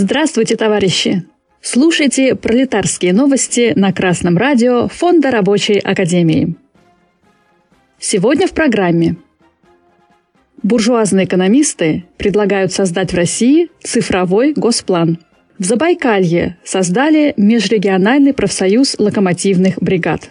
Здравствуйте, товарищи! Слушайте пролетарские новости на Красном радио Фонда Рабочей Академии. Сегодня в программе. Буржуазные экономисты предлагают создать в России цифровой госплан. В Забайкалье создали межрегиональный профсоюз локомотивных бригад.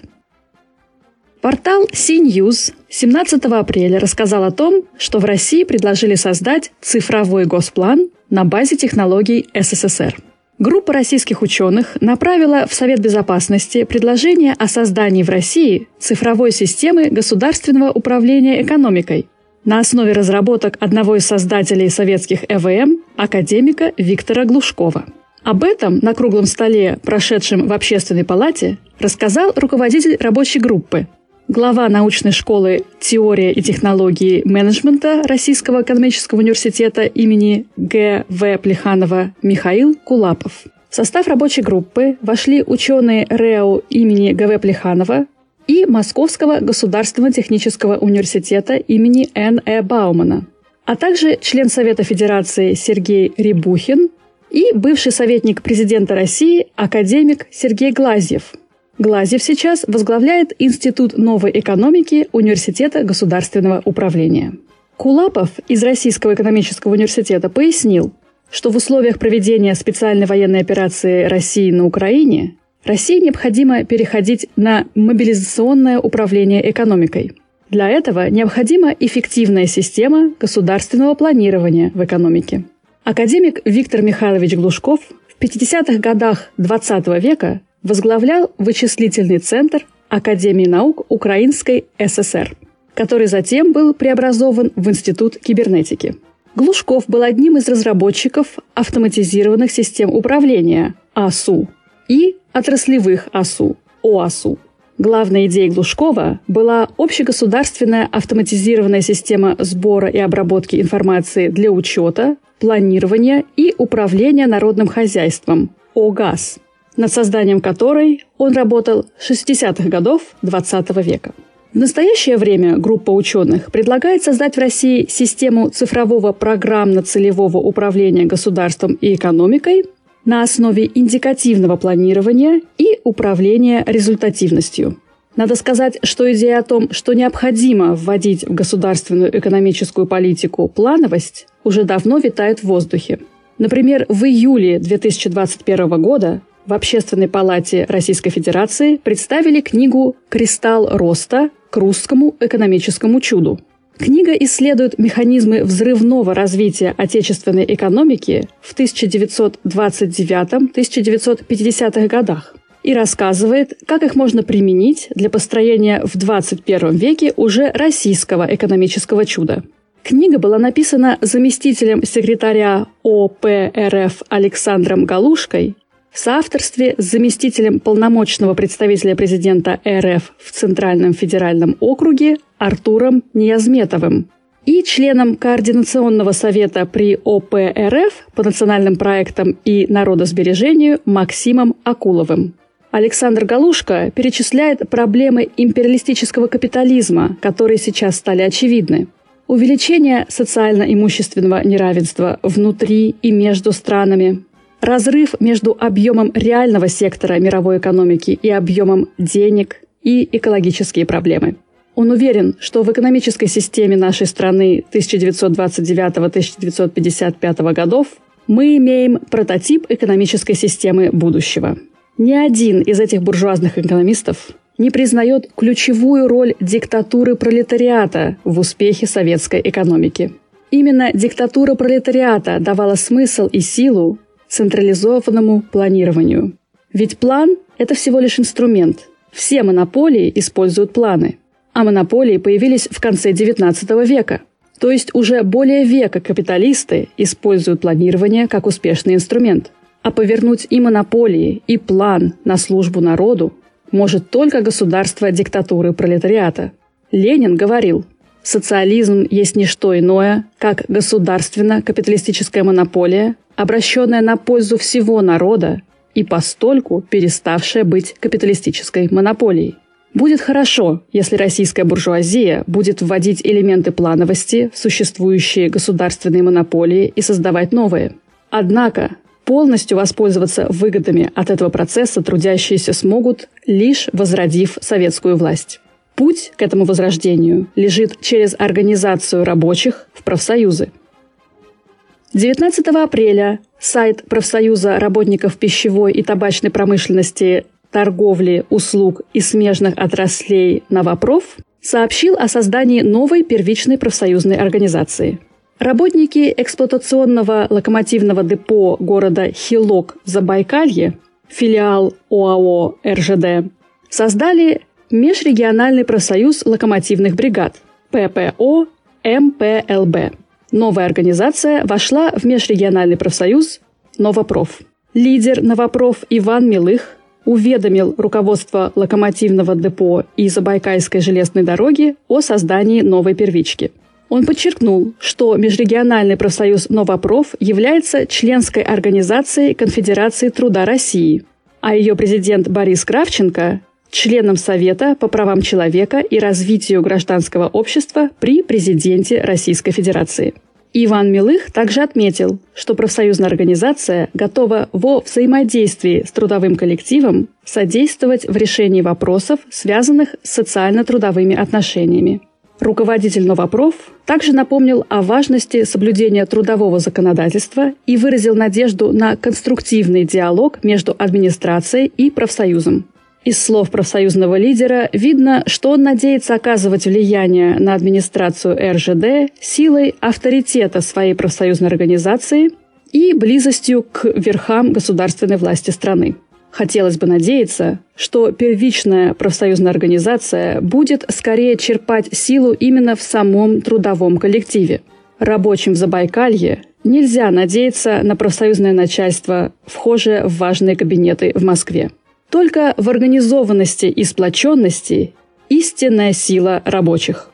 Портал CNews 17 апреля рассказал о том, что в России предложили создать цифровой госплан на базе технологий СССР. Группа российских ученых направила в Совет Безопасности предложение о создании в России цифровой системы государственного управления экономикой на основе разработок одного из создателей советских ЭВМ, академика Виктора Глушкова. Об этом на круглом столе, прошедшем в Общественной палате, рассказал руководитель рабочей группы, глава научной школы «Теория и технологии менеджмента» Российского экономического университета имени Г. В. Плеханова Михаил Кулапов. В состав рабочей группы вошли ученые РЭО имени Г. В. Плеханова и Московского государственного технического университета имени Н. Э. Баумана, а также член Совета Федерации Сергей Рибухин и бывший советник президента России академик Сергей Глазьев – Глазев сейчас возглавляет Институт новой экономики Университета государственного управления. Кулапов из Российского экономического университета пояснил, что в условиях проведения специальной военной операции России на Украине России необходимо переходить на мобилизационное управление экономикой. Для этого необходима эффективная система государственного планирования в экономике. Академик Виктор Михайлович Глушков в 50-х годах XX века возглавлял вычислительный центр Академии наук Украинской ССР, который затем был преобразован в Институт кибернетики. Глушков был одним из разработчиков автоматизированных систем управления АСУ и отраслевых АСУ ОАСУ. Главной идеей Глушкова была общегосударственная автоматизированная система сбора и обработки информации для учета, планирования и управления народным хозяйством – ОГАЗ – над созданием которой он работал с 60-х годов XX века. В настоящее время группа ученых предлагает создать в России систему цифрового программно-целевого управления государством и экономикой на основе индикативного планирования и управления результативностью. Надо сказать, что идея о том, что необходимо вводить в государственную экономическую политику плановость, уже давно витает в воздухе. Например, в июле 2021 года в Общественной палате Российской Федерации представили книгу «Кристалл роста к русскому экономическому чуду». Книга исследует механизмы взрывного развития отечественной экономики в 1929-1950-х годах и рассказывает, как их можно применить для построения в 21 веке уже российского экономического чуда. Книга была написана заместителем секретаря ОПРФ Александром Галушкой в соавторстве с заместителем полномочного представителя президента РФ в Центральном федеральном округе Артуром Ниязметовым и членом Координационного совета при ОПРФ по национальным проектам и народосбережению Максимом Акуловым. Александр Галушка перечисляет проблемы империалистического капитализма, которые сейчас стали очевидны. Увеличение социально-имущественного неравенства внутри и между странами, Разрыв между объемом реального сектора мировой экономики и объемом денег и экологические проблемы. Он уверен, что в экономической системе нашей страны 1929-1955 годов мы имеем прототип экономической системы будущего. Ни один из этих буржуазных экономистов не признает ключевую роль диктатуры пролетариата в успехе советской экономики. Именно диктатура пролетариата давала смысл и силу централизованному планированию. Ведь план – это всего лишь инструмент. Все монополии используют планы. А монополии появились в конце XIX века. То есть уже более века капиталисты используют планирование как успешный инструмент. А повернуть и монополии, и план на службу народу может только государство диктатуры пролетариата. Ленин говорил, социализм есть не что иное, как государственно-капиталистическая монополия, обращенная на пользу всего народа и постольку переставшая быть капиталистической монополией. Будет хорошо, если российская буржуазия будет вводить элементы плановости в существующие государственные монополии и создавать новые. Однако полностью воспользоваться выгодами от этого процесса трудящиеся смогут, лишь возродив советскую власть. Путь к этому возрождению лежит через организацию рабочих в профсоюзы. 19 апреля сайт профсоюза работников пищевой и табачной промышленности, торговли, услуг и смежных отраслей «Новопроф» сообщил о создании новой первичной профсоюзной организации. Работники эксплуатационного локомотивного депо города Хилок в Забайкалье, филиал ОАО РЖД, создали Межрегиональный профсоюз локомотивных бригад ППО МПЛБ. Новая организация вошла в Межрегиональный профсоюз «Новопроф». Лидер «Новопроф» Иван Милых уведомил руководство локомотивного депо и Забайкальской железной дороги о создании новой первички. Он подчеркнул, что Межрегиональный профсоюз «Новопроф» является членской организацией Конфедерации труда России, а ее президент Борис Кравченко – членом Совета по правам человека и развитию гражданского общества при президенте Российской Федерации – Иван Милых также отметил, что профсоюзная организация готова во взаимодействии с трудовым коллективом содействовать в решении вопросов, связанных с социально-трудовыми отношениями. Руководитель Новопроф также напомнил о важности соблюдения трудового законодательства и выразил надежду на конструктивный диалог между администрацией и профсоюзом. Из слов профсоюзного лидера видно, что он надеется оказывать влияние на администрацию РЖД силой авторитета своей профсоюзной организации и близостью к верхам государственной власти страны. Хотелось бы надеяться, что первичная профсоюзная организация будет скорее черпать силу именно в самом трудовом коллективе. Рабочим в Забайкалье нельзя надеяться на профсоюзное начальство, вхожее в важные кабинеты в Москве. Только в организованности и сплоченности истинная сила рабочих.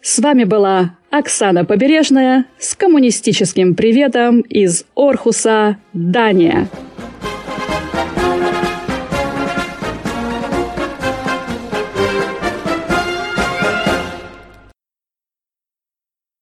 С вами была Оксана Побережная с коммунистическим приветом из Орхуса, Дания.